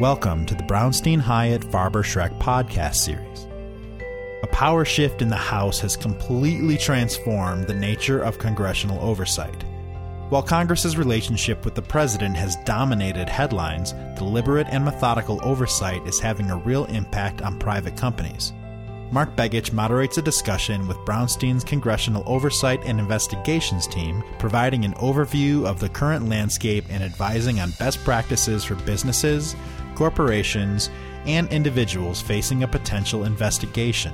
Welcome to the Brownstein Hyatt Farber Schreck podcast series. A power shift in the House has completely transformed the nature of congressional oversight. While Congress's relationship with the president has dominated headlines, deliberate and methodical oversight is having a real impact on private companies. Mark Begich moderates a discussion with Brownstein's Congressional Oversight and Investigations team, providing an overview of the current landscape and advising on best practices for businesses, corporations, and individuals facing a potential investigation.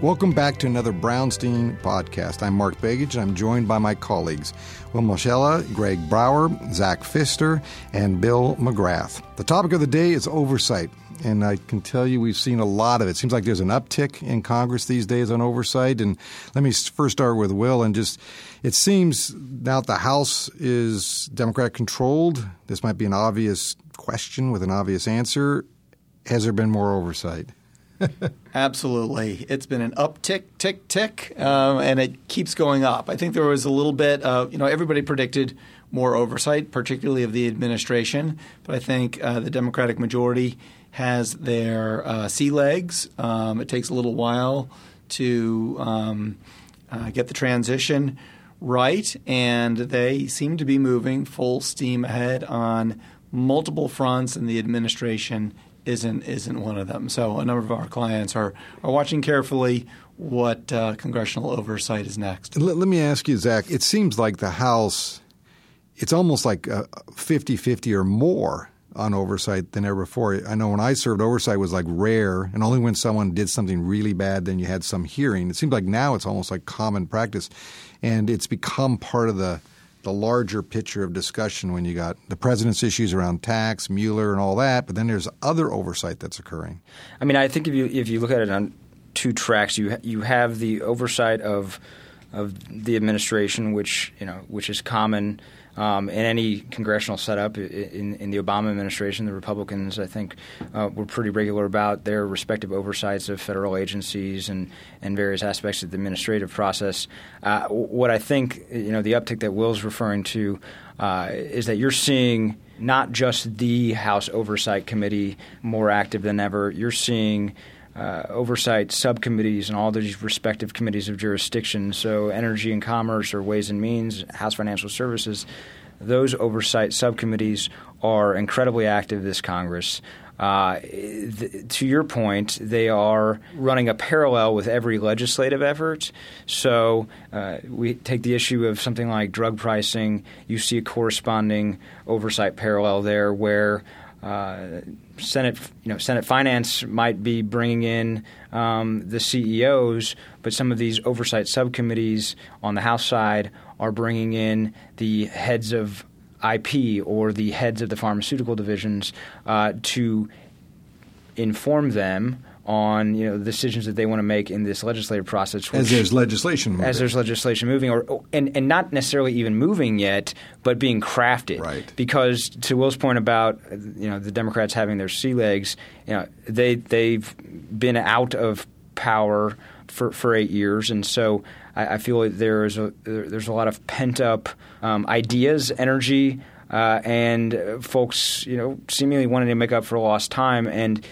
Welcome back to another Brownstein podcast. I'm Mark Begich, and I'm joined by my colleagues, Will Moschella, Greg Brower, Zach Pfister, and Bill McGrath. The topic of the day is oversight, and I can tell you we've seen a lot of it. it. Seems like there's an uptick in Congress these days on oversight. And let me first start with Will and just it seems now that the House is Democrat controlled, this might be an obvious question with an obvious answer. Has there been more oversight? Absolutely. It's been an uptick, tick, tick, um, and it keeps going up. I think there was a little bit of, you know, everybody predicted more oversight, particularly of the administration, but I think uh, the Democratic majority has their uh, sea legs. Um, it takes a little while to um, uh, get the transition right, and they seem to be moving full steam ahead on multiple fronts, and the administration isn't isn't one of them. So a number of our clients are are watching carefully what uh, congressional oversight is next. Let, let, me ask you, Zach. It seems like the House, it's almost like 50-50 or more on oversight than ever before. I know when I served, oversight was like rare, and only when someone did something really bad, then you had some hearing. It seems like now it's almost like common practice, and it's become part of the the larger picture of discussion when you got the president's issues around tax, Mueller, and all that. But then there's other oversight that's occurring. I mean, I think if you if you look at it on two tracks, you you have the oversight of of the administration, which you know, which is common um, in any congressional setup. In, in, the Obama administration, the Republicans, I think, uh, were pretty regular about their respective oversights of federal agencies and, and various aspects of the administrative process. Uh, what I think, you know, the uptick that Will's referring to uh, is that you're seeing not just the House Oversight Committee more active than ever. You're seeing uh, oversight subcommittees and all these respective committees of jurisdiction. So, Energy and Commerce or Ways and Means, House Financial Services, those oversight subcommittees are incredibly active this Congress. Uh, th- to your point, they are running a parallel with every legislative effort. So uh, we take the issue of something like drug pricing. You see a corresponding oversight parallel there, where uh, Senate, you know, Senate Finance might be bringing in um, the CEOs, but some of these oversight subcommittees on the House side are bringing in the heads of IP or the heads of the pharmaceutical divisions uh, to inform them on you know the decisions that they want to make in this legislative process. Which, as there's legislation moving. As there's legislation moving, or and, and not necessarily even moving yet, but being crafted. Right. Because to Will's point about you know the Democrats having their sea legs, you know they they've been out of power for for eight years, and so I, I feel like there is a there's a lot of pent up um, ideas, energy. Uh, and folks, you know, seemingly wanting to make up for lost time, and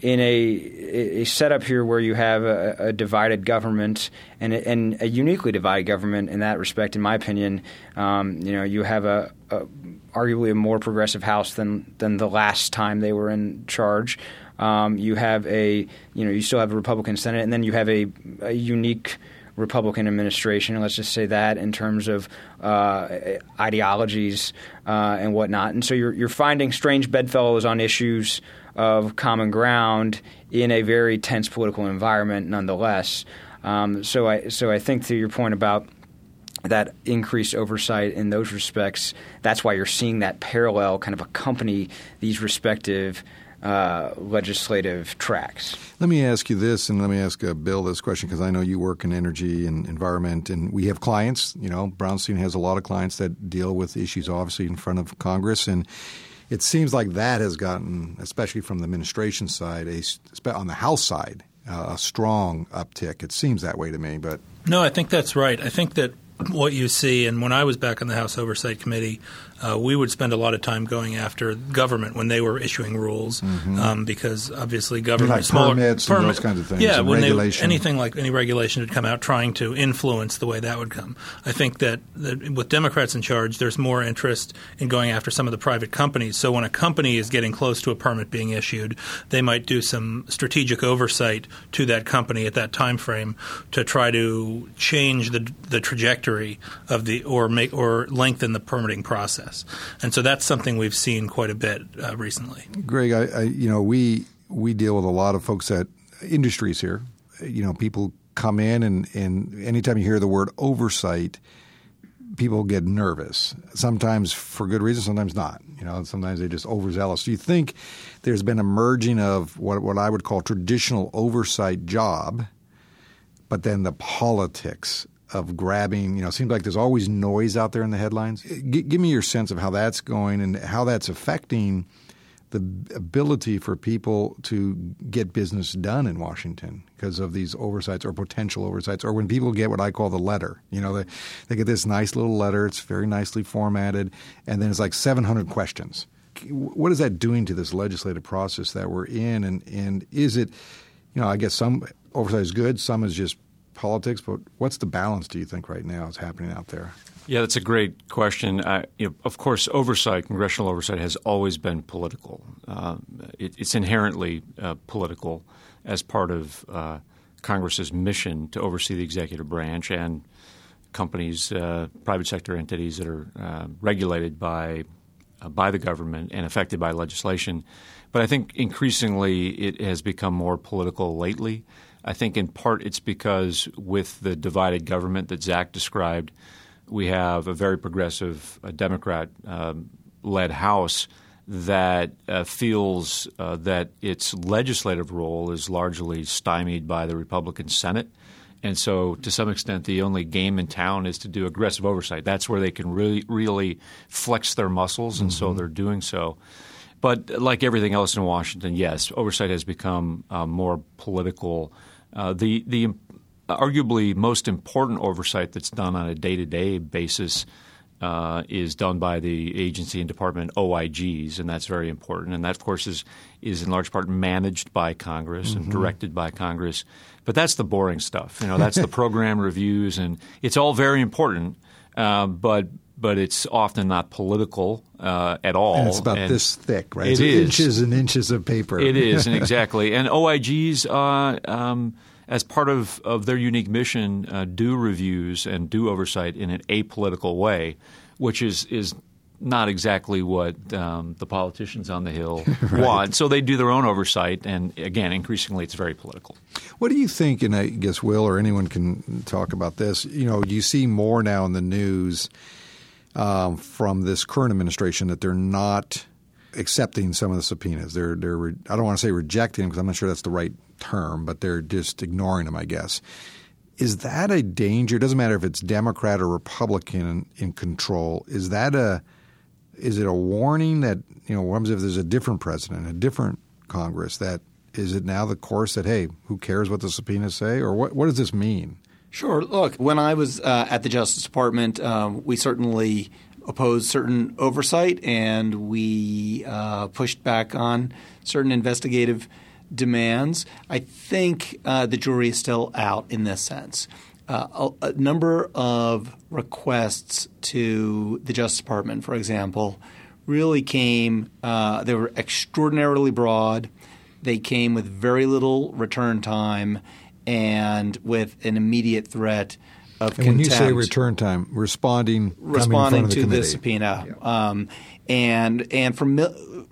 in a, a setup here where you have a, a divided government and a, and a uniquely divided government in that respect, in my opinion, um, you know, you have a, arguably a more progressive House than than the last time they were in charge. Um, you have a you know you still have a Republican Senate, and then you have a unique Republican administration. Let's just say that in terms of uh, ideologies uh, and whatnot. And so you're you're finding strange bedfellows on issues of common ground in a very tense political environment, nonetheless. Um, so I so I think to your point about that increased oversight in those respects, that's why you're seeing that parallel kind of accompany these respective uh, legislative tracks. Let me ask you this, and let me ask uh, Bill this question because I know you work in energy and environment, and we have clients. You know, Brownstein has a lot of clients that deal with issues, obviously, in front of Congress, and it seems like that has gotten, especially from the administration side, a, on the House side, uh, a strong uptick. It seems that way to me, but no, I think that's right. I think that what you see, and when I was back on the House Oversight Committee, uh, we would spend a lot of time going after government when they were issuing rules, mm-hmm. um, because obviously government like smaller, permits permit, and those kinds of things. Yeah, when regulation. They, anything like any regulation would come out, trying to influence the way that would come. I think that, that with Democrats in charge, there's more interest in going after some of the private companies. So when a company is getting close to a permit being issued, they might do some strategic oversight to that company at that time frame to try to change the the trajectory of the or make or lengthen the permitting process process. And so that's something we've seen quite a bit uh, recently. Greg, I, I, you know, we we deal with a lot of folks at industries here. You know, people come in and, and anytime you hear the word oversight, people get nervous. Sometimes for good reason, sometimes not. You know, sometimes they're just overzealous. Do you think there's been a merging of what what I would call traditional oversight job, but then the politics of grabbing, you know, it seems like there's always noise out there in the headlines. G- give me your sense of how that's going and how that's affecting the ability for people to get business done in Washington because of these oversights or potential oversights, or when people get what I call the letter. You know, they, they get this nice little letter, it's very nicely formatted, and then it's like 700 questions. What is that doing to this legislative process that we're in? And, and is it, you know, I guess some oversight is good, some is just politics, but what's the balance do you think right now is happening out there? Yeah, that's a great question. I, you know, of course, oversight, congressional oversight, has always been political. Uh, it, it's inherently uh, political as part of uh, Congress's mission to oversee the executive branch and companies, uh, private sector entities that are uh, regulated by uh, by the government and affected by legislation. But I think increasingly it has become more political lately. I think in part it's because with the divided government that Zach described, we have a very progressive uh, Democrat um, led House that uh, feels uh, that its legislative role is largely stymied by the Republican Senate. And so, to some extent, the only game in town is to do aggressive oversight. That's where they can really, really flex their muscles, and mm-hmm. so they're doing so. But like everything else in Washington, yes, oversight has become uh, more political uh, the the arguably most important oversight that's done on a day to day basis uh, is done by the agency and department OIGs, and that's very important. And that, of course, is is in large part managed by Congress mm-hmm. and directed by Congress. But that's the boring stuff. You know, that's the program reviews, and it's all very important. Uh, but but it's often not political uh, at all. And it's about and this thick, right? It it's is. inches and inches of paper. It is, and exactly. And OIGs, uh, um, as part of, of their unique mission, uh, do reviews and do oversight in an apolitical way, which is is not exactly what um, the politicians on the Hill right. want. So they do their own oversight, and again, increasingly, it's very political. What do you think? And I guess Will or anyone can talk about this. You know, you see more now in the news um, from this current administration that they're not accepting some of the subpoenas. They're they're I don't want to say rejecting them because I'm not sure that's the right term, but they're just ignoring them, I guess. Is that a danger? It doesn't matter if it's Democrat or Republican in, in control. Is that a is it a warning that you know what happens if there's a different president, a different Congress? That is it now the course that hey, who cares what the subpoenas say, or what what does this mean? Sure. Look, when I was uh, at the Justice Department, um, we certainly opposed certain oversight and we uh, pushed back on certain investigative demands. I think uh, the jury is still out in this sense. Uh, a, a, number of requests to the Justice Department, for example, really came, uh, they were extraordinarily broad. They came with very little return time and with an immediate threat of and contempt. When you say return time, responding responding the to committee. the subpoena, yeah. um, and and for mil-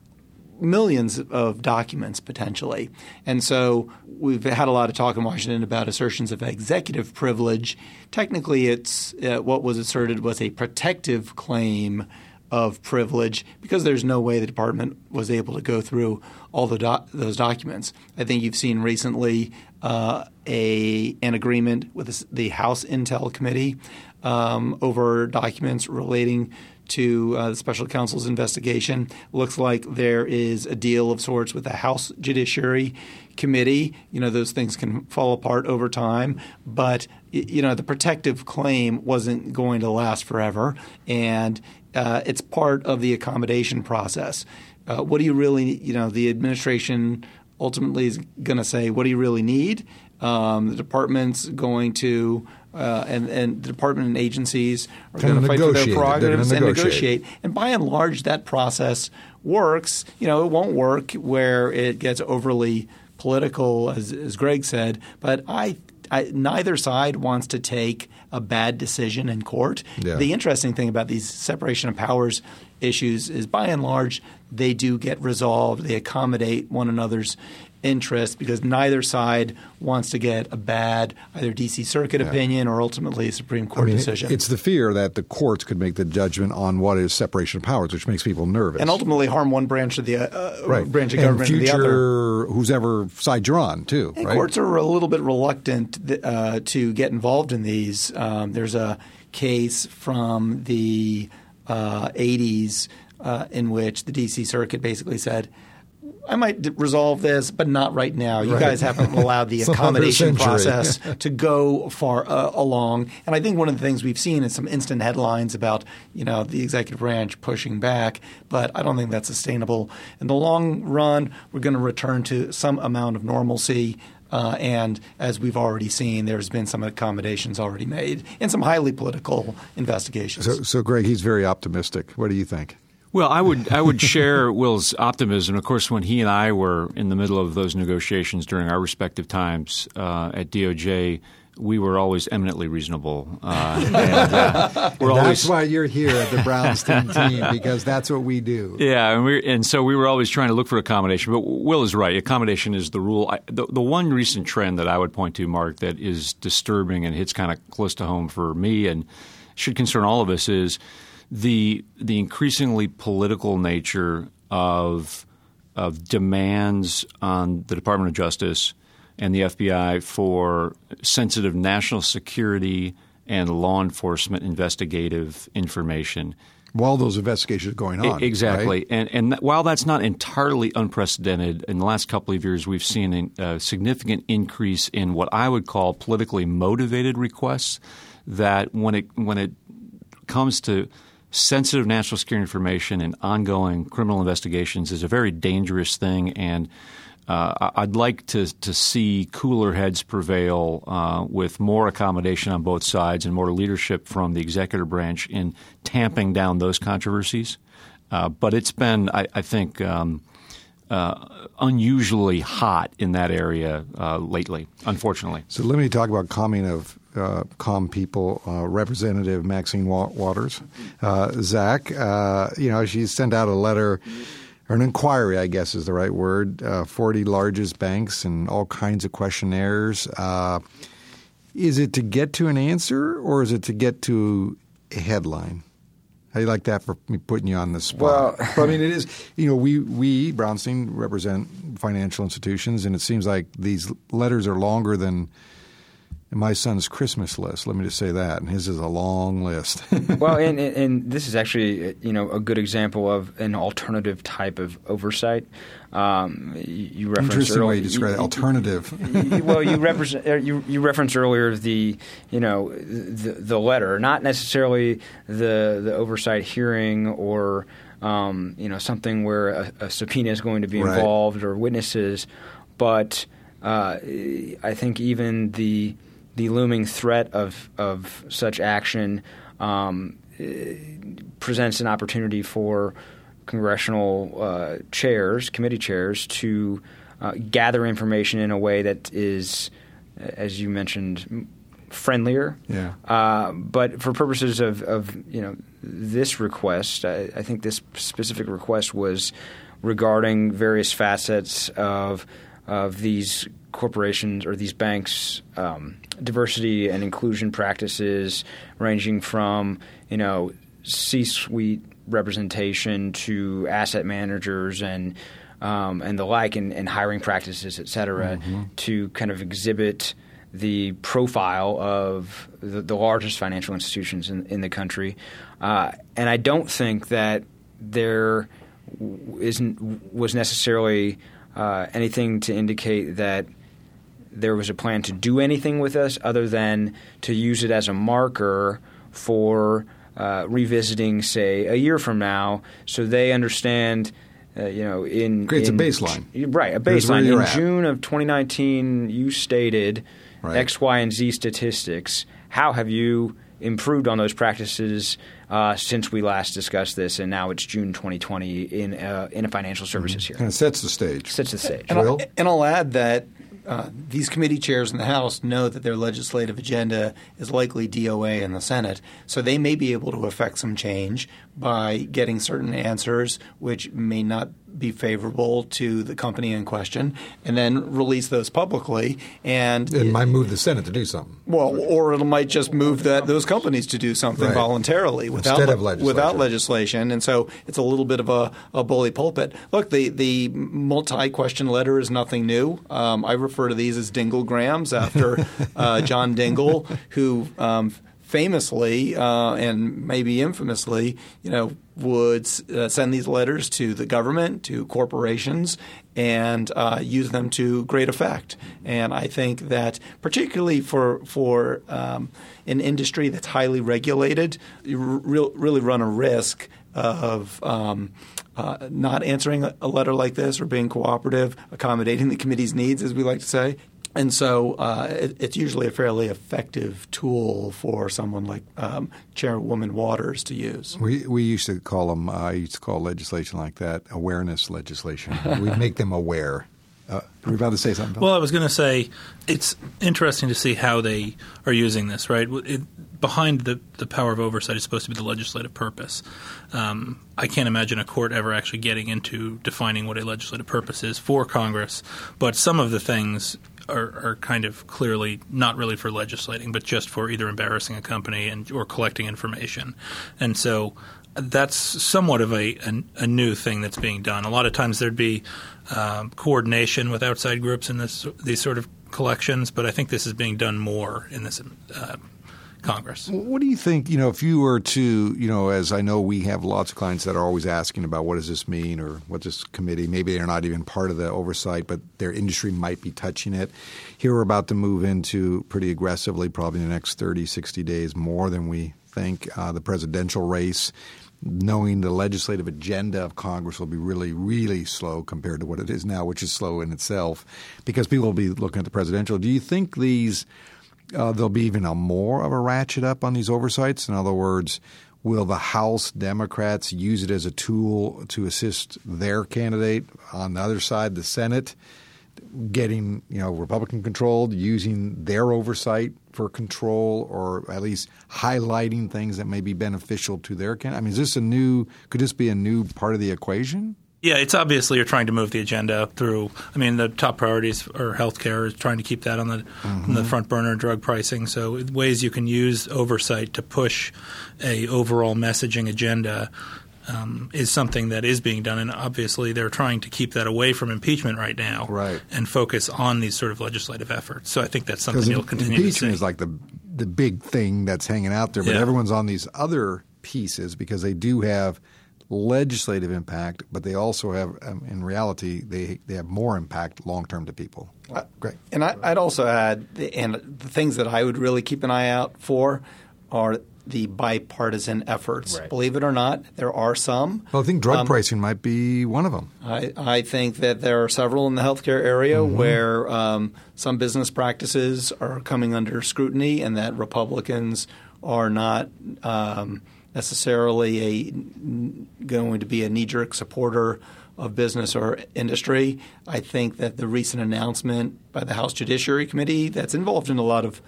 millions of documents potentially, and so we've had a lot of talk in Washington about assertions of executive privilege. Technically, it's uh, what was asserted was a protective claim of privilege because there's no way the department was able to go through all the do- those documents. I think you've seen recently uh, a an agreement with the House Intel Committee um, over documents relating to uh, the special counsel's investigation. Looks like there is a deal of sorts with the House Judiciary Committee. You know, those things can fall apart over time, but you know, the protective claim wasn't going to last forever, and uh, it's part of the accommodation process. Uh, what do you really, you know, the administration ultimately is going to say, what do you really need? Um, the department's going to uh, and, and the department and agencies are going to fight for their prerogatives and negotiate. And by and large, that process works. You know, it won't work where it gets overly political, as, as Greg said. But I, I, neither side wants to take a bad decision in court. Yeah. The interesting thing about these separation of powers issues is, by and large, they do get resolved. They accommodate one another's interest because neither side wants to get a bad either D.C. Circuit yeah. opinion or ultimately a Supreme Court I mean, decision. It's the fear that the courts could make the judgment on what is separation of powers, which makes people nervous, and ultimately harm one branch of the uh, right. branch of and government future, the other. Who's ever side you're on too. Right? Courts are a little bit reluctant uh, to get involved in these. Um, there's a case from the uh, 80s uh, in which the D.C. Circuit basically said I might d- resolve this, but not right now. You right. guys haven't allowed the accommodation process to go far uh, along. And I think one of the things we've seen is some instant headlines about you know the executive branch pushing back, but I don't think that's sustainable. In the long run, we're going to return to some amount of normalcy. Uh, and as we've already seen, there's been some accommodations already made in some highly political investigations. So, so Greg, he's very optimistic. What do you think? Well, I would I would share Will's optimism. Of course, when he and I were in the middle of those negotiations during our respective times uh, at DOJ, we were always eminently reasonable. Uh, and, uh, always, that's why you're here at the Brownstein team because that's what we do. Yeah, and, we, and so we were always trying to look for accommodation. But Will is right; accommodation is the rule. I, the, the one recent trend that I would point to, Mark, that is disturbing and hits kind of close to home for me and should concern all of us is the the increasingly political nature of of demands on the Department of Justice and the FBI for sensitive national security and law enforcement investigative information. While those investigations are going on, exactly, right? and and while that's not entirely unprecedented, in the last couple of years we've seen a significant increase in what I would call politically motivated requests. That when it when it comes to sensitive national security information and ongoing criminal investigations is a very dangerous thing, and uh, I'd like to to see cooler heads prevail uh, with more accommodation on both sides and more leadership from the executive branch in tamping down those controversies. Uh, but it's been, I, I think. Um, uh, unusually hot in that area uh, lately, unfortunately. So let me talk about calming of uh, calm people, uh, Representative Maxine Waters. Uh, Zach, uh, you know, she sent out a letter or an inquiry, I guess is the right word, uh, 40 largest banks and all kinds of questionnaires. Uh, is it to get to an answer or is it to get to a headline? How do you like that for me putting you on the spot? Well, I mean, it is. You know, we we Brownstein represent financial institutions, and it seems like these letters are longer than my son's Christmas list. Let me just say that, and his is a long list. well, and, and this is actually you know a good example of an alternative type of oversight. Um, you referenced interesting earlier, way you describe it, alternative. You, well, you uh, you, you referenced earlier the you know the, the letter, not necessarily the the oversight hearing or um, you know something where a, a, subpoena is going to be involved right. or witnesses, but uh, I think even the the looming threat of of such action um, presents an opportunity for congressional uh, chairs, committee chairs, to uh, gather information in a way that is, as you mentioned, friendlier. Yeah. Uh, but for purposes of, of you know this request, I, I, think this specific request was regarding various facets of of these corporations or these banks um, diversity and inclusion practices ranging from you know C-suite representation to asset managers and um, and the like and, and, hiring practices et cetera mm-hmm. to kind of exhibit the profile of the, the, largest financial institutions in, in the country. Uh, and I don't think that there isn't was necessarily uh, anything to indicate that there was a plan to do anything with us other than to use it as a marker for uh, revisiting, say, a year from now, so they understand. Uh, you know, in creates in, a baseline, right? A baseline. In at. June of 2019, you stated right. X, Y, and Z statistics. How have you improved on those practices uh, since we last discussed this, and now it's June 2020 in uh, in a financial services mm-hmm. here. And it sets the stage. Sets the stage. And, I'll, and I'll add that uh, these committee chairs in the House know that their legislative agenda is likely DOA in the Senate, so they may be able to affect some change by getting certain answers which may not be favorable to the company in question, and then release those publicly. And it, it might move the Senate to do something. Well, or it might just move that those companies to do something right. voluntarily without legislation. without legislation. And so it's a little bit of a, a bully pulpit. Look, the the multi question letter is nothing new. Um, I refer to these as Dingellgrams after uh, John Dingell, who um, famously uh, and maybe infamously, you know, would uh, send these letters to the government, to corporations, and uh, use them to great effect. And I think that particularly for for um, an industry that's highly regulated, you re- really run a risk of um, uh, not answering a letter like this or being cooperative, accommodating the committee's needs, as we like to say, and so uh, it, it's usually a fairly effective tool for someone like um, Chairwoman Waters to use. We we used to call them. Uh, I used to call legislation like that awareness legislation. we make them aware. Uh, were you about to say something? Bill? Well, I was going to say it's interesting to see how they are using this. Right, it, behind the the power of oversight is supposed to be the legislative purpose. Um, I can't imagine a court ever actually getting into defining what a legislative purpose is for Congress. But some of the things are, are, kind of clearly not really for legislating, but just for either embarrassing a company and or collecting information. And so that's somewhat of a, a, a new thing that's being done. A lot of times there'd be um, coordination with outside groups in this, these sort of collections, but I think this is being done more in this uh, Congress. What do you think? You know, if you were to, you know, as I know we have lots of clients that are always asking about what does this mean or what this committee, maybe they're not even part of the oversight, but their industry might be touching it. Here we're about to move into pretty aggressively, probably in the next 30, 60 days, more than we think, uh, the presidential race knowing the legislative agenda of Congress will be really, really slow compared to what it is now, which is slow in itself, because people will be looking at the presidential. Do you think these uh, there'll be even a more of a ratchet up on these oversights. In other words, will the House Democrats use it as a tool to assist their candidate on the other side, the Senate, getting you know Republican controlled, using their oversight for control, or at least highlighting things that may be beneficial to their candidate? I mean, is this a new? Could this be a new part of the equation? Yeah, it's obviously you're trying to move the agenda through. I mean, the top priorities are healthcare, is trying to keep that on the mm-hmm. on the front burner, drug pricing. So ways you can use oversight to push a overall messaging agenda um, is something that is being done, and obviously they're trying to keep that away from impeachment right now, right. and focus on these sort of legislative efforts. So I think that's something you'll continue impeachment to see. Impeachment is like the the big thing that's hanging out there, but yeah. everyone's on these other pieces because they do have – legislative impact, but they also have, um, in reality, they they have more impact long term to people. Uh, Great. And I, would also add, and the things that I would really keep an eye out for are the bipartisan efforts. Right. Believe it or not, there are some. Well, I think drug um, pricing might be one of them. I, I, think that there are several in the healthcare area mm-hmm. where um, some business practices are coming under scrutiny, and that Republicans are not. Um, necessarily a going to be a knee jerk supporter of business or industry. I think that the recent announcement by the House Judiciary Committee that's involved in a lot of,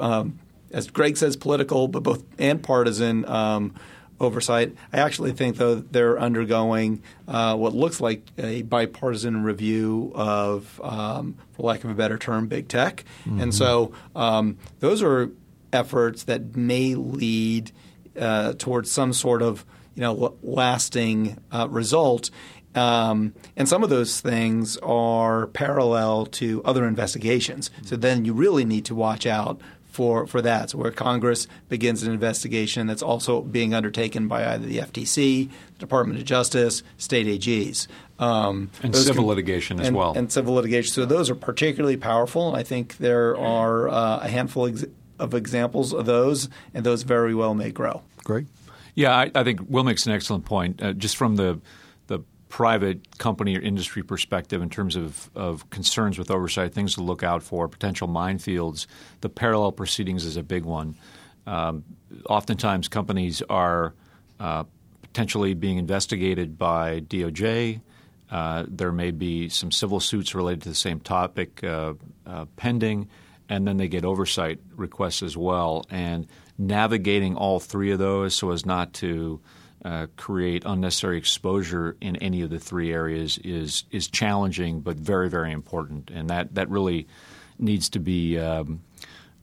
um, as Greg says, political but both and partisan. Um, oversight. I actually think, though, they're undergoing uh, what looks like a bipartisan review of, um, for lack of a better term, big tech. Mm-hmm. And so um, those are efforts that may lead uh, towards some sort of you know lasting uh, result. Um, and some of those things are parallel to other investigations. So then you really need to watch out for, for that. So where Congress begins an investigation that's also being undertaken by either the FTC, the Department of Justice, state AGs. Um, and civil can, litigation as and, well. And civil litigation. So those are particularly powerful. I think there are uh, a handful ex- of examples of those, and those very well may grow. Great. Yeah, I, I think Will makes an excellent point. Uh, just from the the private company or industry perspective in terms of, of concerns with oversight, things to look out for, potential minefields, the parallel proceedings is a big one. Um, oftentimes, companies are uh, potentially being investigated by DOJ. Uh, there may be some civil suits related to the same topic uh, uh, pending, and then they get oversight requests as well. And navigating all three of those so as not to uh, create unnecessary exposure in any of the three areas is is challenging, but very very important, and that that really needs to be um,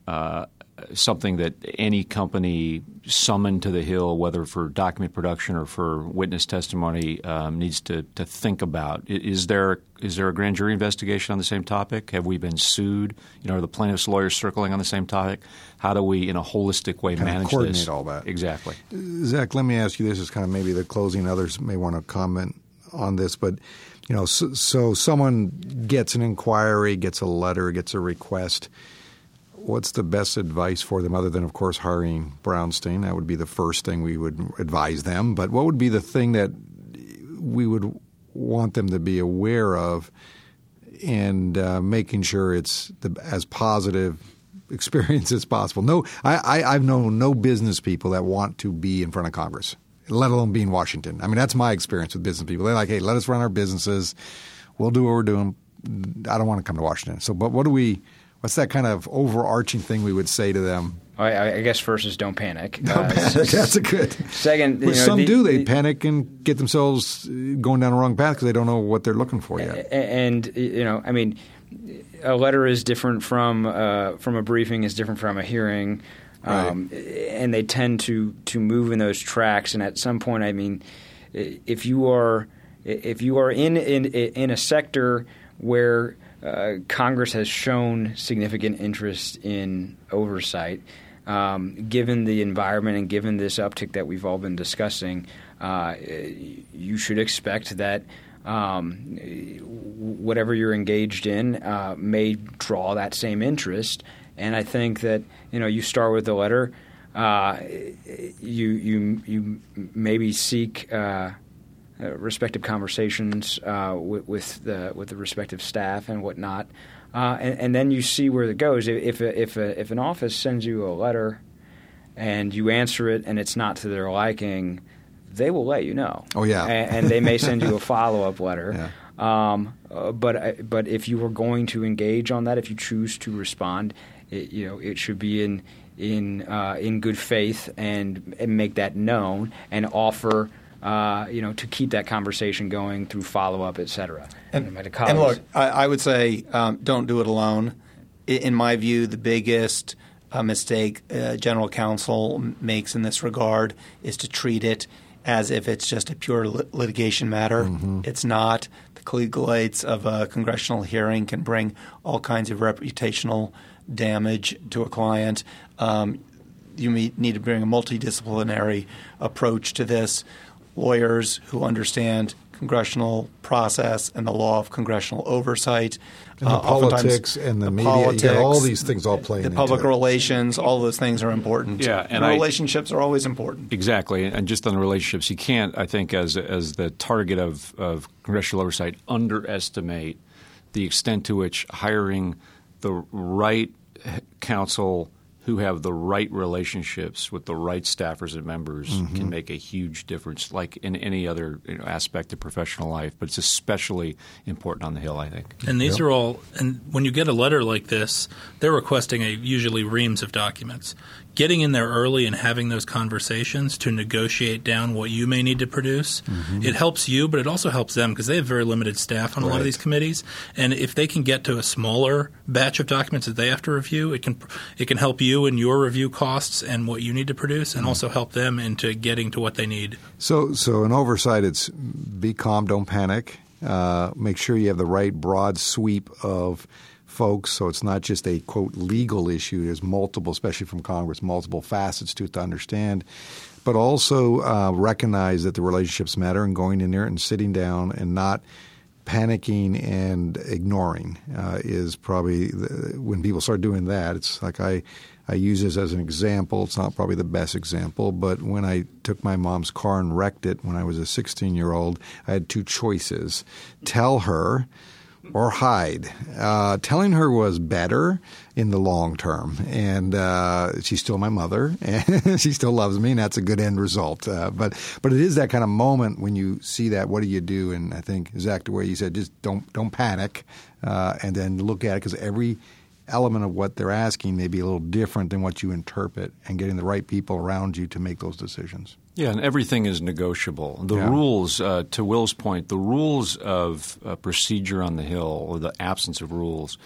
uh, something that any company summoned to the Hill, whether for document production or for witness testimony, um, needs to, to think about. Is there is there a grand jury investigation on the same topic? Have we been sued? You know, are the plaintiffs' lawyers circling on the same topic? How do we, in a holistic way, kind manage coordinate this? all that exactly. Zach, let me ask you this: is kind of maybe the closing. Others may want to comment on this, but you know, so, so someone gets an inquiry, gets a letter, gets a request what's the best advice for them other than, of course, hiring Brownstein? That would be the first thing we would advise them. But what would be the thing that we would want them to be aware of and uh, making sure it's the, as positive experience as possible? No, I, I, I've known no business people that want to be in front of Congress, let alone be in Washington. I mean, that's my experience with business people. They're like, hey, let us run our businesses. We'll do what we're doing. I don't want to come to Washington. So, but what do we – what's that kind of overarching thing we would say to them? I, I guess first is don't panic. Don't uh, panic. That's a good. Second, you know, some the, do they the, panic and get themselves going down the wrong path because they don't know what they're looking for yet. And you know, I mean, a letter is different from uh, from a briefing is different from a hearing. Um, right. and they tend to to move in those tracks. And at some point, I mean, if you are if you are in in in a sector where uh, Congress has shown significant interest in oversight. Um, given the environment and given this uptick that we've all been discussing, uh, you should expect that um, whatever you're engaged in uh, may draw that same interest. And I think that you know you start with the letter. Uh, you you you maybe seek uh, respective conversations uh, with, with, the with the respective staff and whatnot, uh, and, and, then you see where it goes. If a, if a, if an office sends you a letter and you answer it and it's not to their liking, they will let you know. Oh yeah, and, and they may send you a follow up letter. Yeah. Um, uh, but uh, but if you are going to engage on that, if you choose to respond, it, you know it should be in in uh, in good faith and, and make that known and offer uh, you know, to keep that conversation going through follow up, et cetera. And, and look, I, I, would say um, don't do it alone. In my view, the biggest uh, mistake uh, general counsel makes in this regard is to treat it as if it's just a pure lit- litigation matter. Mm-hmm. It's not. The collegiates of a congressional hearing can bring all kinds of reputational damage to a client. Um, you need to bring a multidisciplinary approach to this lawyers who understand congressional process and the law of congressional oversight. And the uh, politics and the, the media, politics, all these things all play the public it. relations, all those things are important. Yeah, and, and I, relationships are always important. Exactly, and just on the relationships, you can't, I think, as as the target of, of congressional oversight, underestimate the extent to which hiring the right counsel – who have the right relationships with the right staffers and members mm-hmm. can make a huge difference, like in any other you know, aspect of professional life. But it's especially important on the Hill, I think. And these yep. are all. And when you get a letter like this, they're requesting a usually reams of documents. Getting in there early and having those conversations to negotiate down what you may need to produce, mm-hmm. it helps you, but it also helps them because they have very limited staff on a lot of these committees. And if they can get to a smaller batch of documents that they have to review, it can it can help you in your review costs and what you need to produce, and mm-hmm. also help them into getting to what they need. So, so an oversight, it's be calm, don't panic. Uh, make sure you have the right broad sweep of folks, so it's not just a quote legal issue. There's multiple, especially from Congress, multiple facets to it to understand. But also uh, recognize that the relationships matter and going in there and sitting down and not panicking and ignoring uh, is probably the, when people start doing that. It's like I I use this as an example. It's not probably the best example, but when I took my mom's car and wrecked it when I was a 16 year old, I had two choices: tell her or hide. Uh, telling her was better in the long term, and uh, she's still my mother, and she still loves me, and that's a good end result. Uh, but but it is that kind of moment when you see that. What do you do? And I think Zach, the way you said, just don't don't panic, uh, and then look at it because every element of what they're asking may be a little different than what you interpret, and getting the right people around you to make those decisions. Yeah, and everything is negotiable. The yeah. rules, uh, to Will's point, the rules of uh, procedure on the Hill or the absence of rules,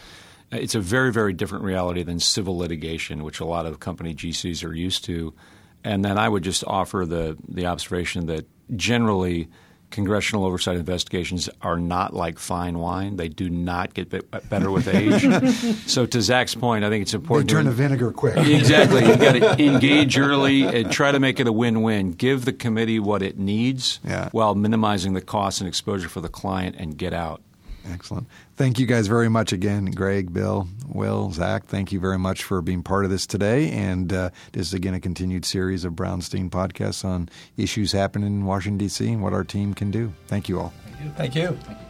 uh, it's a very, very different reality than civil litigation, which a lot of company GCs are used to. And then I would just offer the, the observation that generally – congressional oversight investigations are not like fine wine. They do not get better with age. so, to Zach's point, I think it's important. They turn to vinegar quick. Exactly. You've got to engage early and try to make it a win win. Give the committee what it needs yeah. while minimizing the cost and exposure for the client and get out. Excellent. Thank you guys very much again, Greg, Bill, Will, Zach. Thank you very much for being part of this today. And uh, this is again a continued series of Brownstein podcasts on issues happening in Washington D.C. and what our team can do. Thank you all. Thank you. Thank you.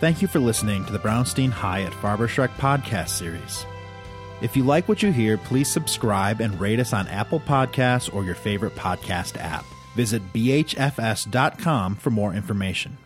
Thank you for listening to the Brownstein Hyatt Farber Schreck podcast series. If you like what you hear, please subscribe and rate us on Apple Podcasts or your favorite podcast app. Visit bhfs.com for more information.